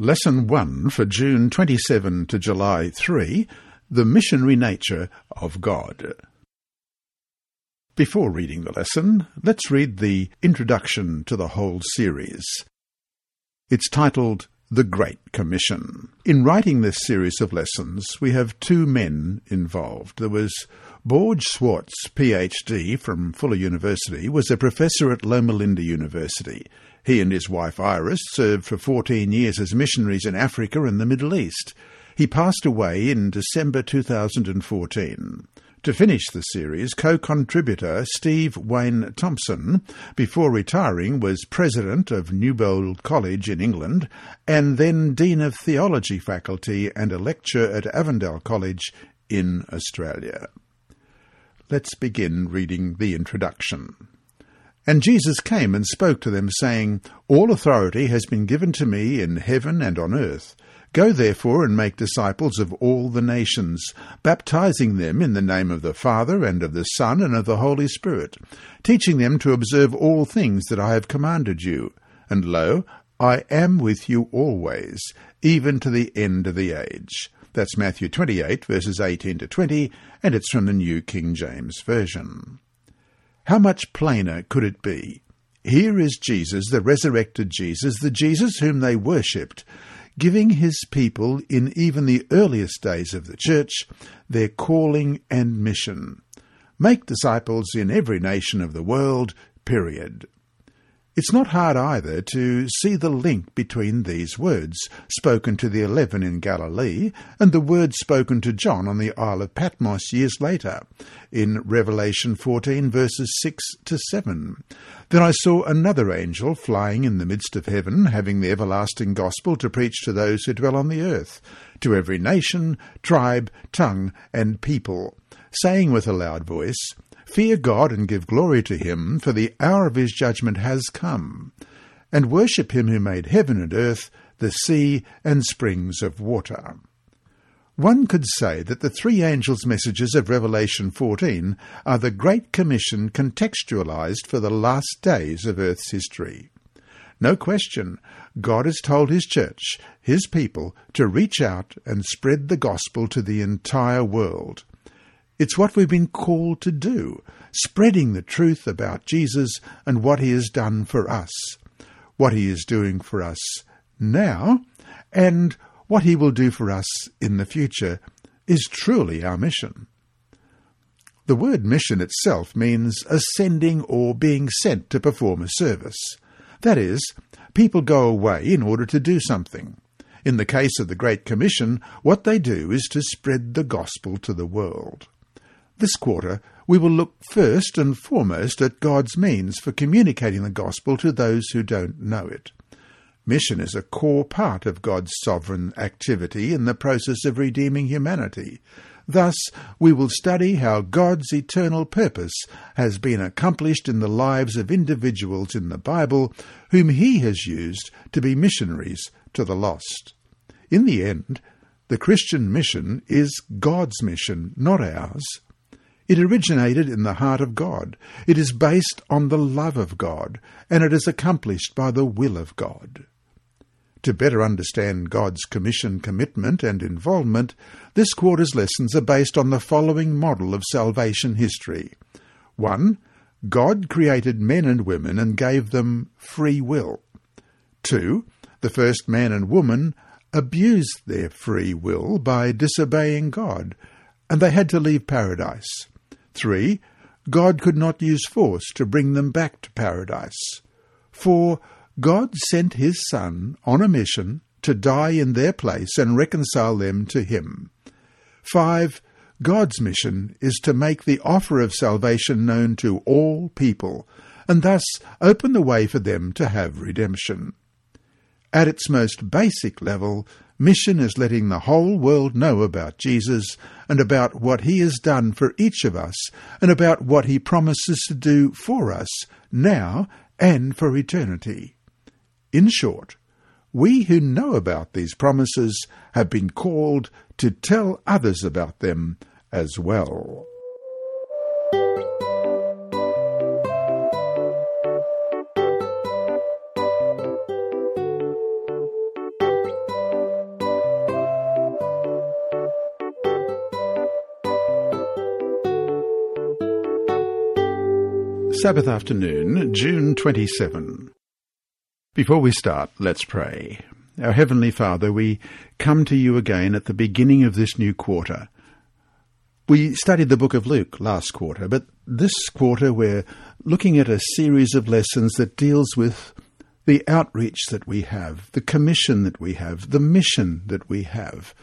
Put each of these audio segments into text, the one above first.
Lesson 1 for June 27 to July 3 The Missionary Nature of God. Before reading the lesson, let's read the introduction to the whole series. It's titled The Great Commission. In writing this series of lessons, we have two men involved. There was Borge Schantz, PhD from Fuller University, was a professor at Loma Linda University. He and his wife Iris served for 14 years as missionaries in Africa and the Middle East. He passed away in December 2014. To finish the series, co-contributor Steve Wayne Thompson, before retiring, was president of Newbold College in England and then Dean of Theology Faculty and a lecturer at Avondale College in Australia. Let's begin reading the introduction. And Jesus came and spoke to them, saying, All authority has been given to me in heaven and on earth. Go therefore and make disciples of all the nations, baptizing them in the name of the Father, and of the Son, and of the Holy Spirit, teaching them to observe all things that I have commanded you. And lo, I am with you always, even to the end of the age. That's Matthew 28, verses 18 to 20, and it's from the New King James Version. How much plainer could it be? Here is Jesus, the resurrected Jesus, the Jesus whom they worshipped, giving his people in even the earliest days of the church their calling and mission. Make disciples in every nation of the world, period. It's not hard either to see the link between these words, spoken to the eleven in Galilee, and the words spoken to John on the Isle of Patmos years later, in Revelation 14 verses 6 to 7. Then I saw another angel flying in the midst of heaven, having the everlasting gospel to preach to those who dwell on the earth, to every nation, tribe, tongue, and people, saying with a loud voice, Fear God and give glory to him, for the hour of his judgment has come. And worship him who made heaven and earth, the sea, and springs of water. One could say that the three angels' messages of Revelation 14 are the Great Commission contextualized for the last days of Earth's history. No question, God has told His church, His people, to reach out and spread the gospel to the entire world. It's what we've been called to do, spreading the truth about Jesus and what he has done for us, what he is doing for us now, and what he will do for us in the future is truly our mission. The word mission itself means ascending or being sent to perform a service. That is, people go away in order to do something. In the case of the Great Commission, what they do is to spread the gospel to the world. This quarter, we will look first and foremost at God's means for communicating the gospel to those who don't know it. Mission is a core part of God's sovereign activity in the process of redeeming humanity. Thus, we will study how God's eternal purpose has been accomplished in the lives of individuals in the Bible whom He has used to be missionaries to the lost. In the end, the Christian mission is God's mission, not ours. It originated in the heart of God. It is based on the love of God, and it is accomplished by the will of God. To better understand God's commission, commitment, and involvement, this quarter's lessons are based on the following model of salvation history. 1. God created men and women and gave them free will. 2. The first man and woman abused their free will by disobeying God, and they had to leave paradise. 3. God could not use force to bring them back to paradise. 4. God sent his Son on a mission to die in their place and reconcile them to him. 5. God's mission is to make the offer of salvation known to all people, and thus open the way for them to have redemption. At its most basic level, Mission is letting the whole world know about Jesus and about what he has done for each of us and about what he promises to do for us now and for eternity. In short, we who know about these promises have been called to tell others about them as well. Sabbath afternoon, June 27. Before we start, let's pray. Our Heavenly Father, we come to you again at the beginning of this new quarter. We studied the book of Luke last quarter, but this quarter we're looking at a series of lessons that deals with the outreach that we have, the commission that we have, the mission that we have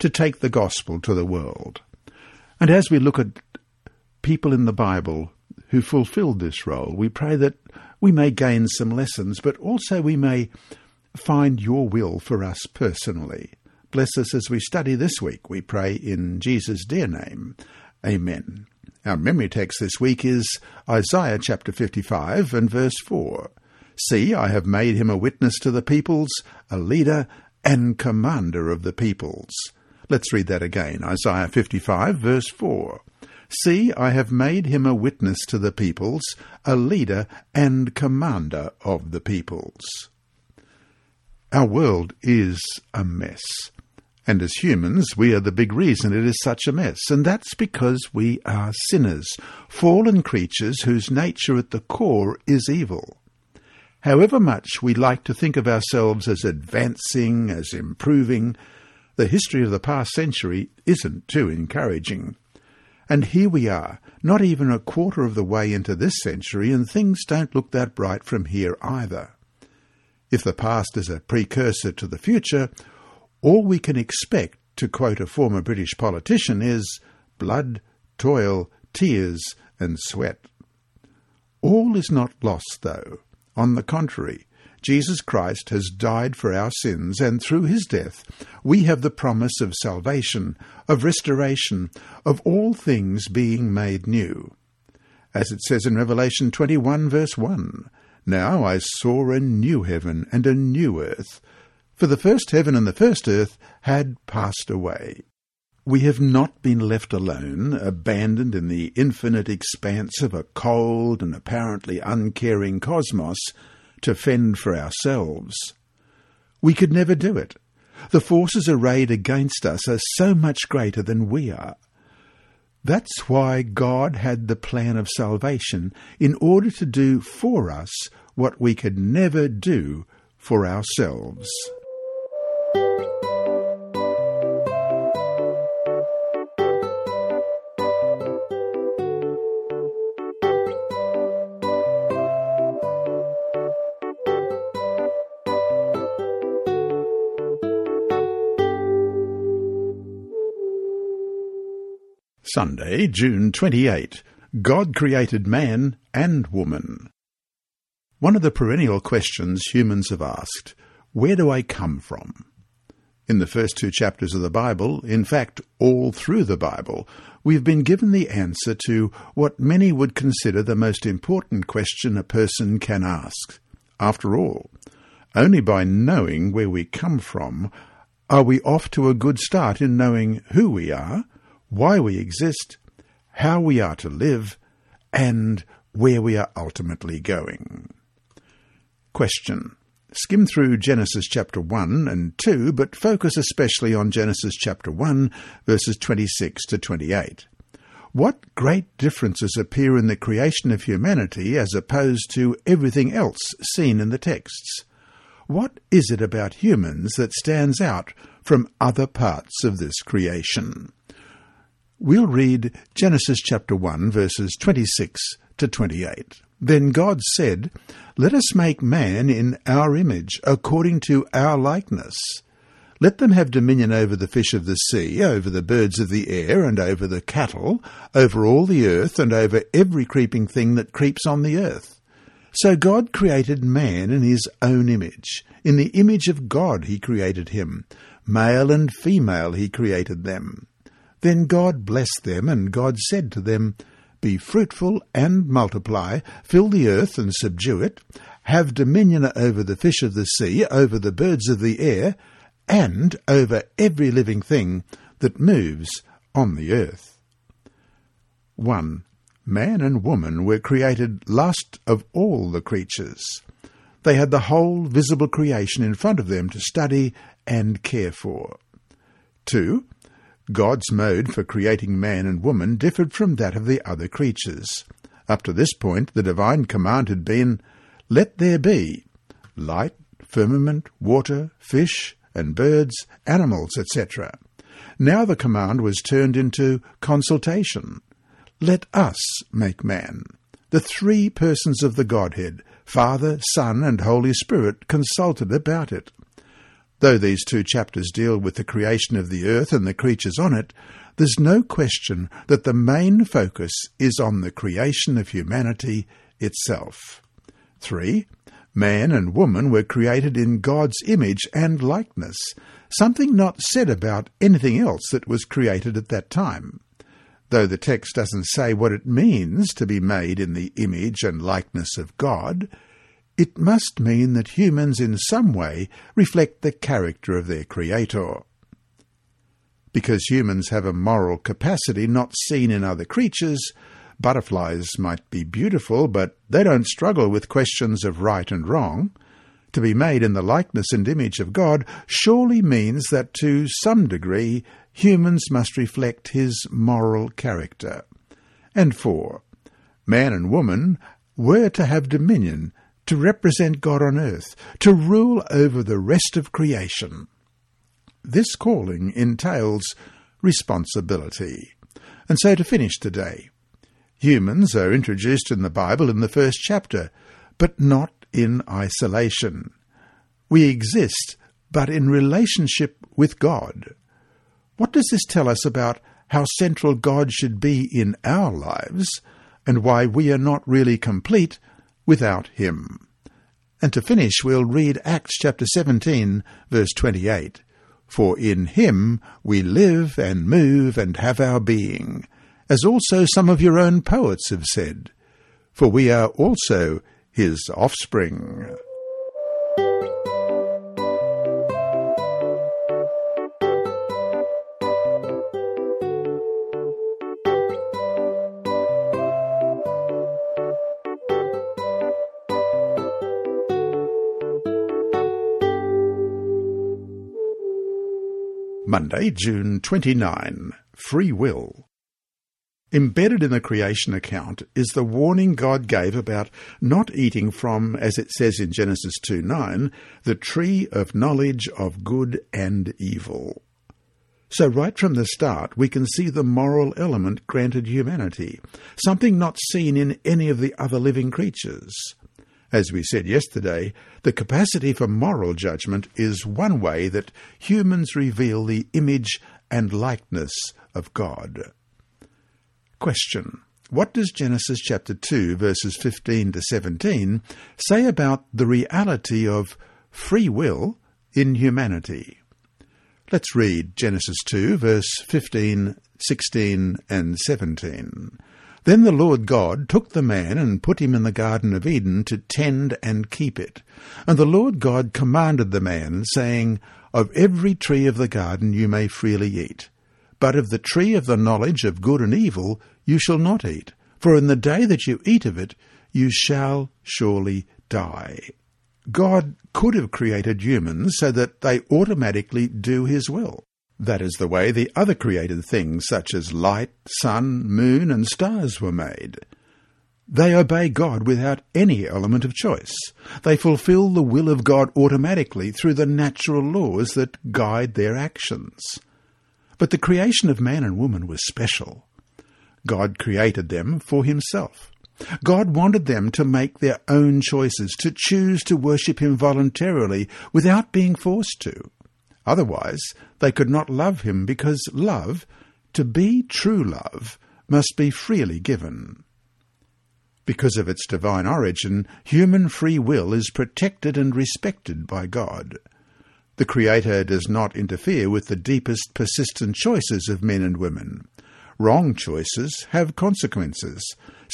to take the gospel to the world. And as we look at people in the Bible who fulfilled this role. We pray that we may gain some lessons, but also we may find your will for us personally. Bless us as we study this week, we pray in Jesus' dear name. Amen. Our memory text this week is Isaiah chapter 55 and verse 4. See, I have made him a witness to the peoples, a leader and commander of the peoples. Let's read that again. Isaiah 55 verse 4. See, I have made him a witness to the peoples, a leader and commander of the peoples. Our world is a mess. And as humans, we are the big reason it is such a mess, and that's because we are sinners, fallen creatures whose nature at the core is evil. However much we like to think of ourselves as advancing, as improving, the history of the past century isn't too encouraging. And here we are, not even a quarter of the way into this century, and things don't look that bright from here either. If the past is a precursor to the future, all we can expect, to quote a former British politician, is blood, toil, tears, and sweat. All is not lost, though. On the contrary, Jesus Christ has died for our sins, and through his death we have the promise of salvation, of restoration, of all things being made new. As it says in Revelation 21, verse 1, Now I saw a new heaven and a new earth, for the first heaven and the first earth had passed away. We have not been left alone, abandoned in the infinite expanse of a cold and apparently uncaring cosmos to fend for ourselves. We could never do it. The forces arrayed against us are so much greater than we are. That's why God had the plan of salvation in order to do for us what we could never do for ourselves. Sunday, June 28. God created man and woman. One of the perennial questions humans have asked, where do I come from? In the first two chapters of the Bible, in fact, all through the Bible, we've been given the answer to what many would consider the most important question a person can ask. After all, only by knowing where we come from are we off to a good start in knowing who we are why we exist, how we are to live, and where we are ultimately going. Question. Skim through Genesis chapter 1 and 2, but focus especially on Genesis chapter 1, verses 26 to 28. What great differences appear in the creation of humanity as opposed to everything else seen in the texts? What is it about humans that stands out from other parts of this creation? We'll read Genesis chapter 1, verses 26 to 28. Then God said, Let us make man in our image, according to our likeness. Let them have dominion over the fish of the sea, over the birds of the air, and over the cattle, over all the earth, and over every creeping thing that creeps on the earth. So God created man in his own image. In the image of God he created him. Male and female he created them. Then God blessed them, and God said to them, Be fruitful and multiply, fill the earth and subdue it, have dominion over the fish of the sea, over the birds of the air, and over every living thing that moves on the earth. 1. Man and woman were created last of all the creatures. They had the whole visible creation in front of them to study and care for. 2. God's mode for creating man and woman differed from that of the other creatures. Up to this point, the divine command had been, Let there be light, firmament, water, fish, and birds, animals, etc. Now the command was turned into consultation. Let us make man. The three persons of the Godhead, Father, Son, and Holy Spirit, consulted about it. Though these two chapters deal with the creation of the earth and the creatures on it, there's no question that the main focus is on the creation of humanity itself. 3. Man and woman were created in God's image and likeness, something not said about anything else that was created at that time. Though the text doesn't say what it means to be made in the image and likeness of God, it must mean that humans in some way reflect the character of their Creator. Because humans have a moral capacity not seen in other creatures, butterflies might be beautiful, but they don't struggle with questions of right and wrong. To be made in the likeness and image of God surely means that to some degree humans must reflect his moral character. And four, man and woman were to have dominion to represent God on earth, to rule over the rest of creation. This calling entails responsibility. And so to finish today, humans are introduced in the Bible in the first chapter, but not in isolation. We exist, but in relationship with God. What does this tell us about how central God should be in our lives, and why we are not really complete without him. And to finish, we'll read Acts chapter 17, verse 28. For in him we live and move and have our being, as also some of your own poets have said, for we are also his offspring. Monday, June 29. Free Will. Embedded in the creation account is the warning God gave about not eating from, as it says in Genesis 2 9, the tree of knowledge of good and evil. So, right from the start, we can see the moral element granted humanity, something not seen in any of the other living creatures. As we said yesterday, the capacity for moral judgment is one way that humans reveal the image and likeness of God. Question. What does Genesis chapter 2 verses 15 to 17 say about the reality of free will in humanity? Let's read Genesis 2 verse 15, 16 and 17. Then the Lord God took the man and put him in the Garden of Eden to tend and keep it. And the Lord God commanded the man, saying, Of every tree of the garden you may freely eat, but of the tree of the knowledge of good and evil you shall not eat, for in the day that you eat of it you shall surely die. God could have created humans so that they automatically do his will. That is the way the other created things, such as light, sun, moon, and stars, were made. They obey God without any element of choice. They fulfill the will of God automatically through the natural laws that guide their actions. But the creation of man and woman was special. God created them for himself. God wanted them to make their own choices, to choose to worship him voluntarily without being forced to. Otherwise, they could not love him because love, to be true love, must be freely given. Because of its divine origin, human free will is protected and respected by God. The Creator does not interfere with the deepest persistent choices of men and women. Wrong choices have consequences,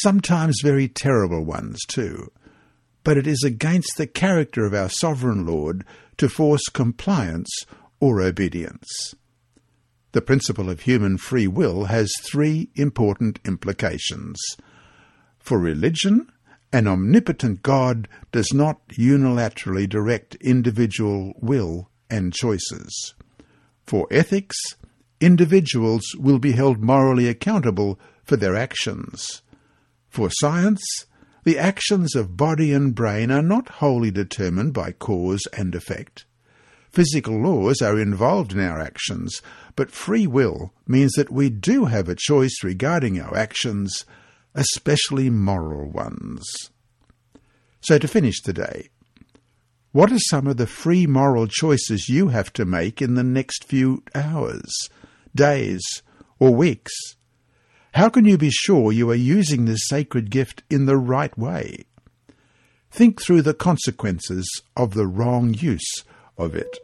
sometimes very terrible ones too. But it is against the character of our sovereign Lord to force compliance or obedience. The principle of human free will has three important implications. For religion, an omnipotent God does not unilaterally direct individual will and choices. For ethics, individuals will be held morally accountable for their actions. For science, the actions of body and brain are not wholly determined by cause and effect. Physical laws are involved in our actions, but free will means that we do have a choice regarding our actions, especially moral ones. So to finish today, what are some of the free moral choices you have to make in the next few hours, days, or weeks? How can you be sure you are using this sacred gift in the right way? Think through the consequences of the wrong use of it.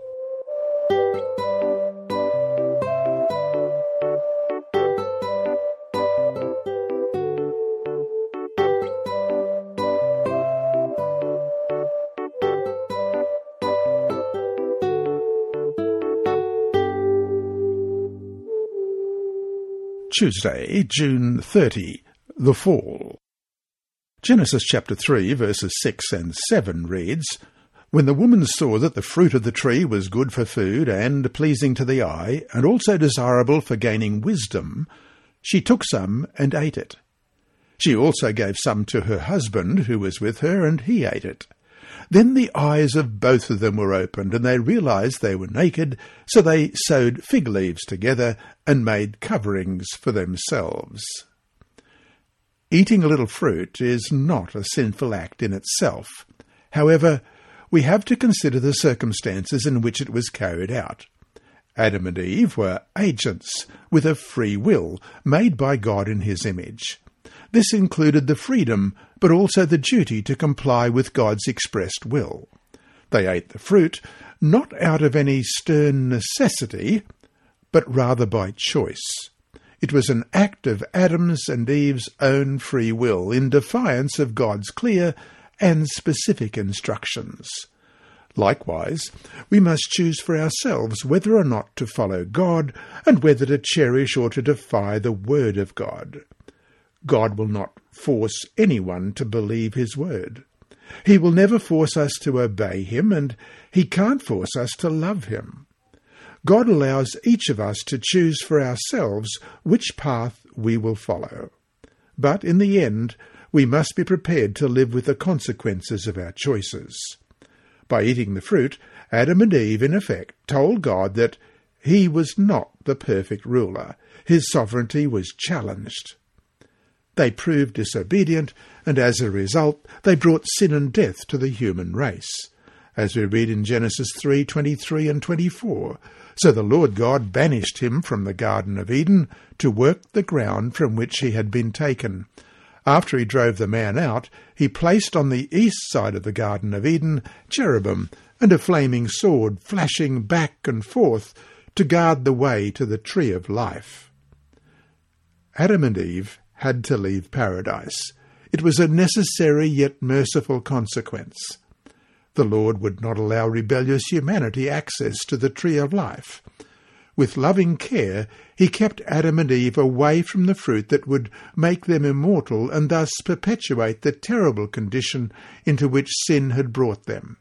Tuesday, June 30, the Fall. Genesis chapter 3, verses 6 and 7 reads, When the woman saw that the fruit of the tree was good for food and pleasing to the eye, and also desirable for gaining wisdom, she took some and ate it. She also gave some to her husband who was with her, and he ate it. Then the eyes of both of them were opened, and they realized they were naked, so they sewed fig leaves together and made coverings for themselves. Eating a little fruit is not a sinful act in itself. However, we have to consider the circumstances in which it was carried out. Adam and Eve were agents with a free will made by God in his image. This included the freedom, but also the duty to comply with God's expressed will. They ate the fruit, not out of any stern necessity, but rather by choice. It was an act of Adam's and Eve's own free will in defiance of God's clear and specific instructions. Likewise, we must choose for ourselves whether or not to follow God and whether to cherish or to defy the Word of God. God will not force anyone to believe his word. He will never force us to obey him, and he can't force us to love him. God allows each of us to choose for ourselves which path we will follow. But in the end, we must be prepared to live with the consequences of our choices. By eating the fruit, Adam and Eve, in effect, told God that he was not the perfect ruler. His sovereignty was challenged. They proved disobedient, and as a result, they brought sin and death to the human race. As we read in Genesis 3 23 and 24, so the Lord God banished him from the Garden of Eden to work the ground from which he had been taken. After he drove the man out, he placed on the east side of the Garden of Eden cherubim and a flaming sword flashing back and forth to guard the way to the tree of life. Adam and Eve had to leave paradise. It was a necessary yet merciful consequence. The Lord would not allow rebellious humanity access to the tree of life. With loving care, he kept Adam and Eve away from the fruit that would make them immortal and thus perpetuate the terrible condition into which sin had brought them.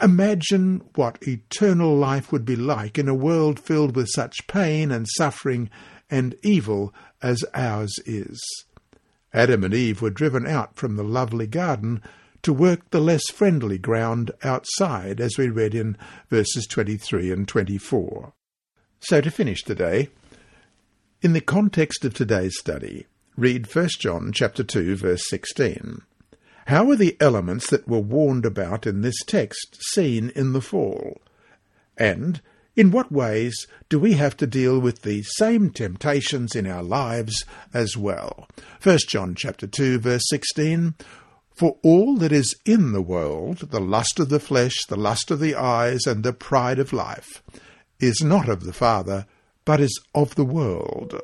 Imagine what eternal life would be like in a world filled with such pain and suffering and evil as ours is. Adam and Eve were driven out from the lovely garden to work the less friendly ground outside, as we read in verses 23 and 24. So to finish today, in the context of today's study, read 1 John chapter 2 verse 16. How are the elements that were warned about in this text seen in the fall? And in what ways do we have to deal with the same temptations in our lives as well? 1 John chapter 2 verse 16 For all that is in the world, the lust of the flesh, the lust of the eyes, and the pride of life, is not of the Father, but is of the world.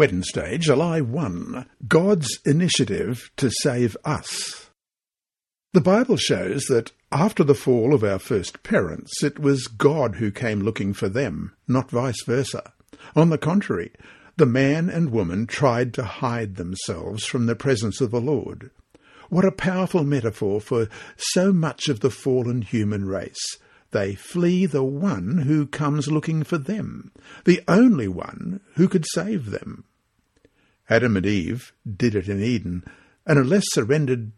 Wednesday, July 1. God's initiative to save us. The Bible shows that after the fall of our first parents, it was God who came looking for them, not vice versa. On the contrary, the man and woman tried to hide themselves from the presence of the Lord. What a powerful metaphor for so much of the fallen human race. They flee the one who comes looking for them, the only one who could save them. Adam and Eve did it in Eden, and unless surrendered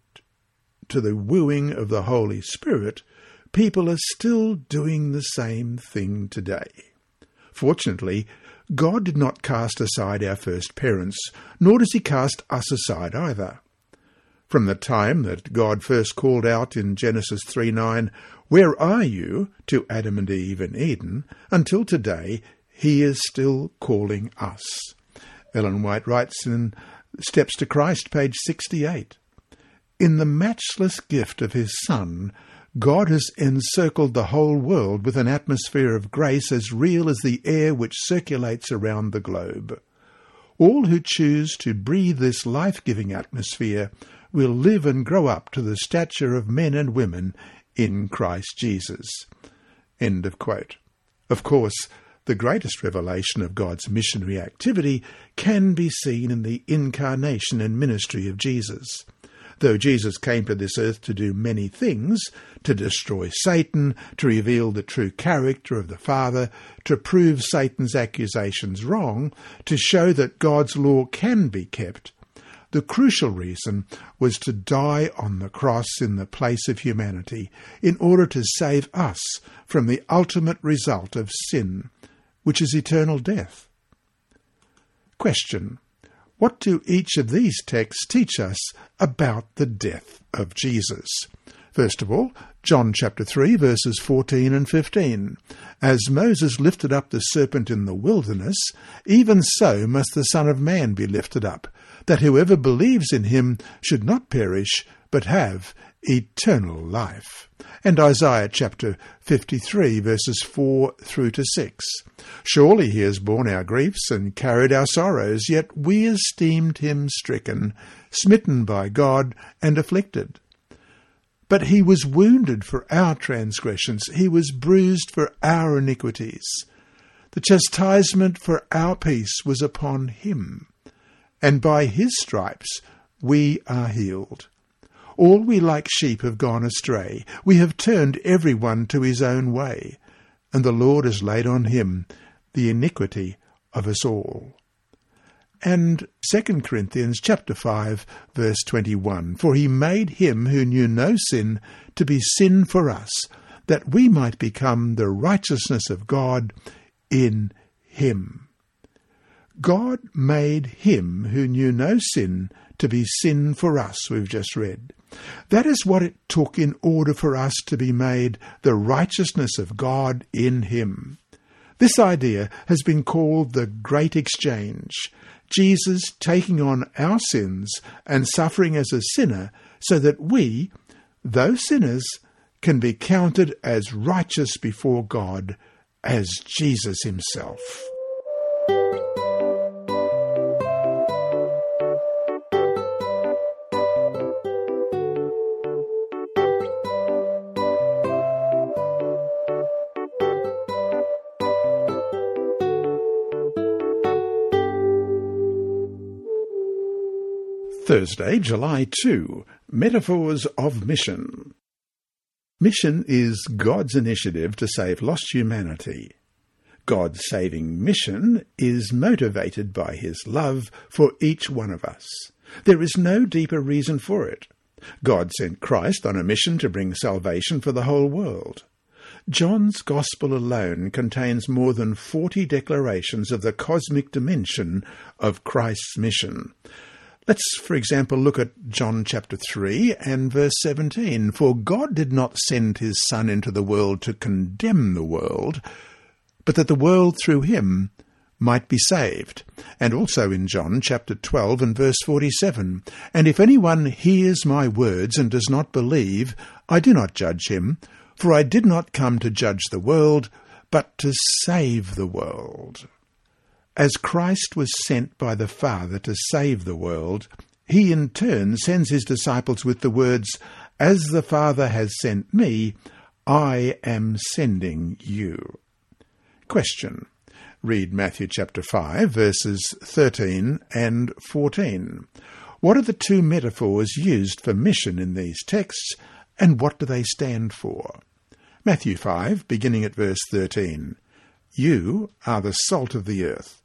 to the wooing of the Holy Spirit, people are still doing the same thing today. Fortunately, God did not cast aside our first parents, nor does he cast us aside either. From the time that God first called out in Genesis 3 9, Where are you? to Adam and Eve in Eden, until today, he is still calling us. Ellen White writes in Steps to Christ, page 68. In the matchless gift of his Son, God has encircled the whole world with an atmosphere of grace as real as the air which circulates around the globe. All who choose to breathe this life-giving atmosphere will live and grow up to the stature of men and women in Christ Jesus. End of quote. Of course, the greatest revelation of God's missionary activity can be seen in the incarnation and ministry of Jesus. Though Jesus came to this earth to do many things, to destroy Satan, to reveal the true character of the Father, to prove Satan's accusations wrong, to show that God's law can be kept, the crucial reason was to die on the cross in the place of humanity in order to save us from the ultimate result of sin, which is eternal death. Question. What do each of these texts teach us about the death of Jesus? First of all, John chapter 3 verses 14 and 15. As Moses lifted up the serpent in the wilderness, even so must the Son of Man be lifted up, that whoever believes in him should not perish, but have eternal life. And Isaiah chapter 53 verses 4 through to 6. Surely he has borne our griefs and carried our sorrows, yet we esteemed him stricken, smitten by God, and afflicted. But he was wounded for our transgressions, he was bruised for our iniquities. The chastisement for our peace was upon him, and by his stripes we are healed. All we like sheep have gone astray. We have turned every one to his own way, and the Lord has laid on him the iniquity of us all. And 2 Corinthians chapter 5 verse 21, For he made him who knew no sin to be sin for us, that we might become the righteousness of God in him. God made him who knew no sin to be sin for us, we've just read. That is what it took in order for us to be made the righteousness of God in him. This idea has been called the Great Exchange, Jesus taking on our sins and suffering as a sinner so that we, though sinners, can be counted as righteous before God as Jesus himself. Thursday, July 2. Metaphors of Mission. Mission is God's initiative to save lost humanity. God's saving mission is motivated by his love for each one of us. There is no deeper reason for it. God sent Christ on a mission to bring salvation for the whole world. John's Gospel alone contains more than 40 declarations of the cosmic dimension of Christ's mission. Let's, for example, look at John chapter 3 and verse 17. For God did not send his Son into the world to condemn the world, but that the world through him might be saved. And also in John chapter 12 and verse 47. And if anyone hears my words and does not believe, I do not judge him, for I did not come to judge the world, but to save the world. As Christ was sent by the Father to save the world, he in turn sends his disciples with the words, As the Father has sent me, I am sending you. Question. Read Matthew chapter 5, verses 13 and 14. What are the two metaphors used for mission in these texts, and what do they stand for? Matthew 5, beginning at verse 13. You are the salt of the earth.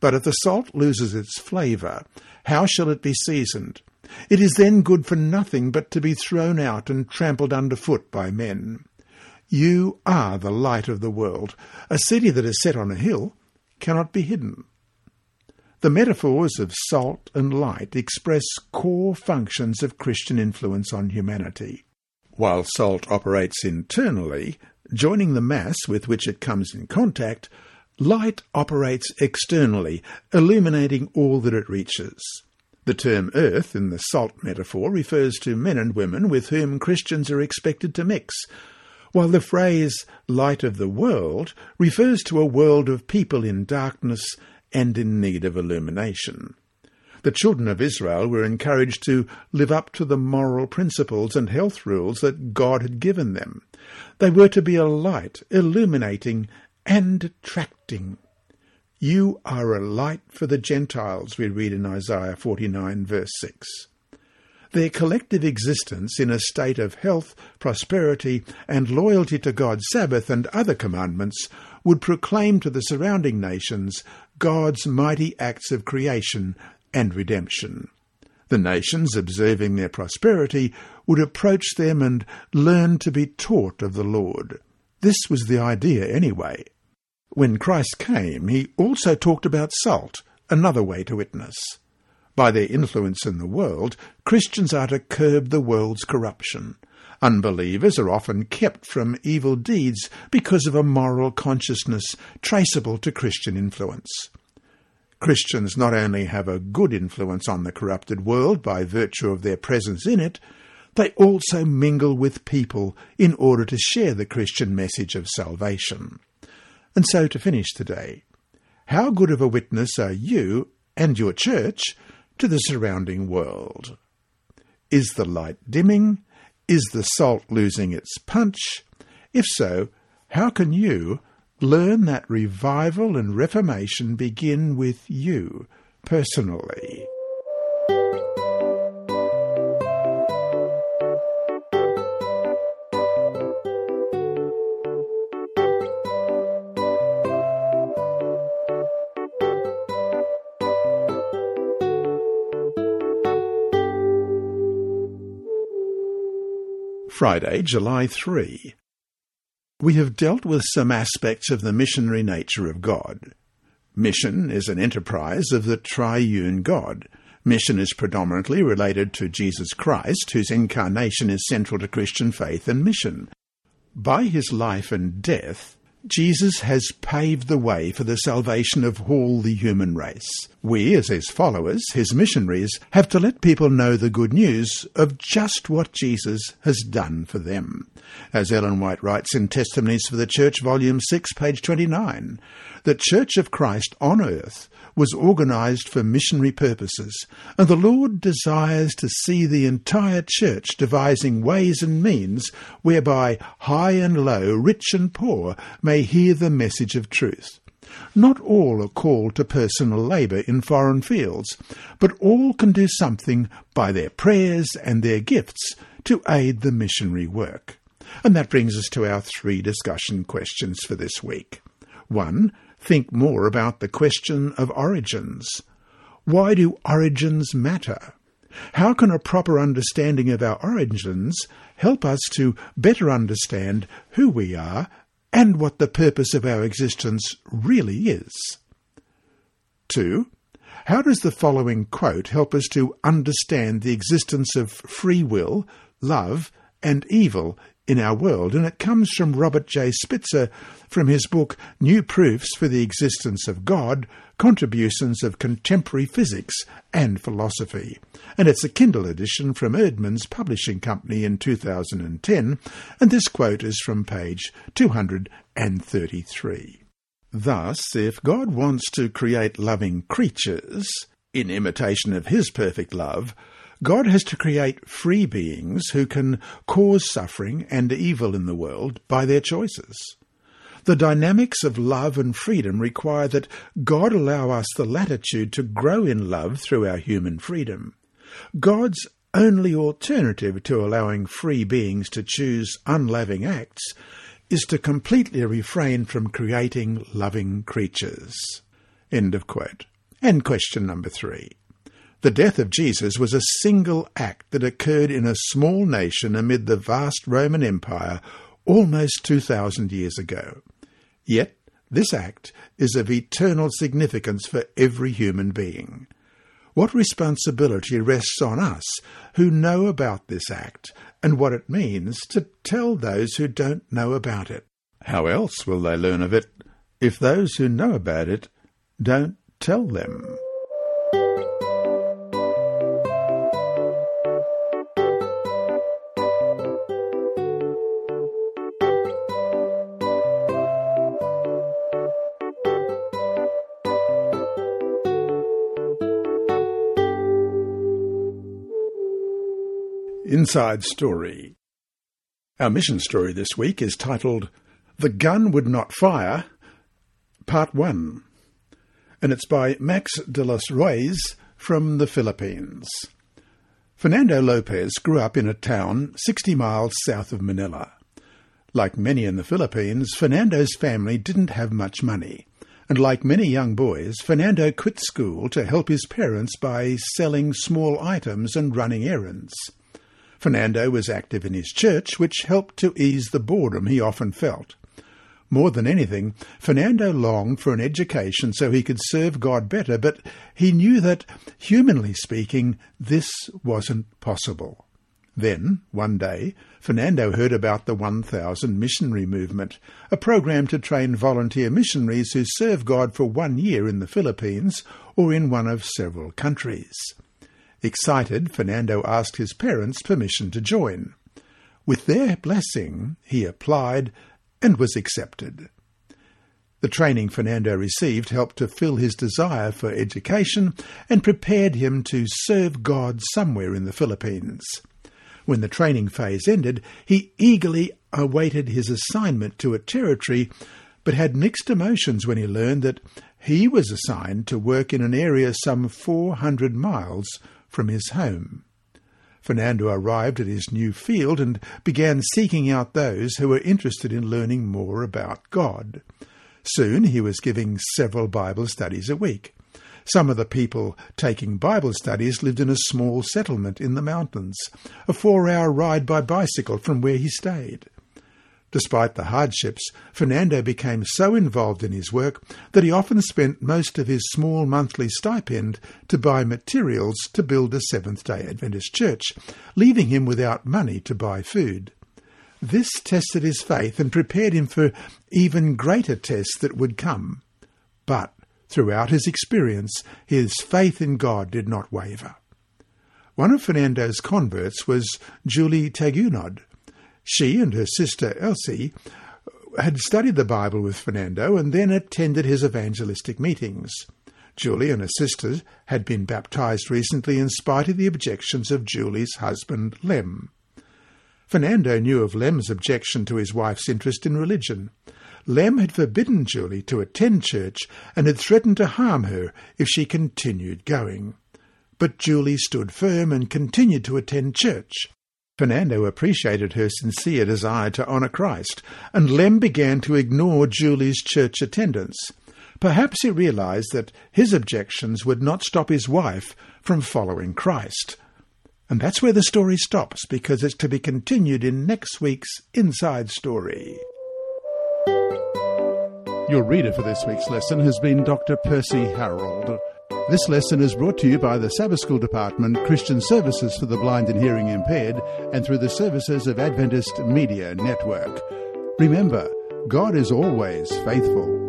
But if the salt loses its flavour, how shall it be seasoned? It is then good for nothing but to be thrown out and trampled under foot by men. You are the light of the world. A city that is set on a hill cannot be hidden. The metaphors of salt and light express core functions of Christian influence on humanity. While salt operates internally, joining the mass with which it comes in contact, light operates externally, illuminating all that it reaches. The term earth in the salt metaphor refers to men and women with whom Christians are expected to mix, while the phrase light of the world refers to a world of people in darkness and in need of illumination. The children of Israel were encouraged to live up to the moral principles and health rules that God had given them. They were to be a light, illuminating and attracting. You are a light for the Gentiles, we read in Isaiah 49, verse 6. Their collective existence in a state of health, prosperity, and loyalty to God's Sabbath and other commandments would proclaim to the surrounding nations God's mighty acts of creation and redemption. The nations, observing their prosperity, would approach them and learn to be taught of the Lord. This was the idea anyway. When Christ came, he also talked about salt, another way to witness. By their influence in the world, Christians are to curb the world's corruption. Unbelievers are often kept from evil deeds because of a moral consciousness traceable to Christian influence. Christians not only have a good influence on the corrupted world by virtue of their presence in it, they also mingle with people in order to share the Christian message of salvation. And so to finish today, how good of a witness are you and your church to the surrounding world? Is the light dimming? Is the salt losing its punch? If so, how can you learn that revival and reformation begin with you personally? Friday, July 3. We have dealt with some aspects of the missionary nature of God. Mission is an enterprise of the triune God. Mission is predominantly related to Jesus Christ, whose incarnation is central to Christian faith and mission. By his life and death, Jesus has paved the way for the salvation of all the human race. We, as his followers, his missionaries, have to let people know the good news of just what Jesus has done for them. As Ellen White writes in Testimonies for the Church, Volume 6, page 29, the Church of Christ on earth was organized for missionary purposes, and the Lord desires to see the entire church devising ways and means whereby high and low, rich and poor, may hear the message of truth. Not all are called to personal labour in foreign fields, but all can do something by their prayers and their gifts to aid the missionary work. And that brings us to our three discussion questions for this week. 1 think more about the question of origins. Why do origins matter? How can a proper understanding of our origins help us to better understand who we are and what the purpose of our existence really is? 2. How does the following quote help us to understand the existence of free will, love, and evil in our world, and it comes from Robert J. Spitzer from his book New Proofs for the Existence of God Contributions of Contemporary Physics and Philosophy. And it's a Kindle edition from Eerdmans Publishing Company in 2010, and this quote is from page 233. Thus, if God wants to create loving creatures, in imitation of his perfect love, God has to create free beings who can cause suffering and evil in the world by their choices. The dynamics of love and freedom require that God allow us the latitude to grow in love through our human freedom. God's only alternative to allowing free beings to choose unloving acts is to completely refrain from creating loving creatures. End of quote. And question number three. The death of Jesus was a single act that occurred in a small nation amid the vast Roman Empire almost 2,000 years ago. Yet, this act is of eternal significance for every human being. What responsibility rests on us who know about this act and what it means to tell those who don't know about it? How else will they learn of it if those who know about it don't tell them? Inside Story. Our mission story this week is titled The Gun Would Not Fire, Part 1, and it's by Max de los Ruiz from the Philippines. Fernando Lopez grew up in a town 60 miles south of Manila. Like many in the Philippines, Fernando's family didn't have much money, and like many young boys, Fernando quit school to help his parents by selling small items and running errands. Fernando was active in his church, which helped to ease the boredom he often felt. More than anything, Fernando longed for an education so he could serve God better, but he knew that, humanly speaking, this wasn't possible. Then, one day, Fernando heard about the 1000 Missionary Movement, a program to train volunteer missionaries who serve God for one year in the Philippines or in one of several countries. Excited, Fernando asked his parents permission to join. With their blessing, he applied and was accepted. The training Fernando received helped to fill his desire for education and prepared him to serve God somewhere in the Philippines. When the training phase ended, he eagerly awaited his assignment to a territory, but had mixed emotions when he learned that he was assigned to work in an area some 400 miles from his home. Fernando arrived at his new field and began seeking out those who were interested in learning more about God. Soon he was giving several Bible studies a week. Some of the people taking Bible studies lived in a small settlement in the mountains, a four hour ride by bicycle from where he stayed. Despite the hardships, Fernando became so involved in his work that he often spent most of his small monthly stipend to buy materials to build a Seventh day Adventist church, leaving him without money to buy food. This tested his faith and prepared him for even greater tests that would come. But throughout his experience, his faith in God did not waver. One of Fernando's converts was Julie Tagunod, she and her sister Elsie had studied the Bible with Fernando and then attended his evangelistic meetings. Julie and her sisters had been baptized recently in spite of the objections of Julie's husband, Lem. Fernando knew of Lem's objection to his wife's interest in religion. Lem had forbidden Julie to attend church and had threatened to harm her if she continued going. But Julie stood firm and continued to attend church. Fernando appreciated her sincere desire to honour Christ, and Lem began to ignore Julie's church attendance. Perhaps he realized that his objections would not stop his wife from following Christ. And that's where the story stops, because it's to be continued in next week's Inside Story. Your reader for this week's lesson has been Dr. Percy Harold. This lesson is brought to you by the Sabbath School Department, Christian Services for the Blind and Hearing Impaired, and through the services of Adventist Media Network. Remember, God is always faithful.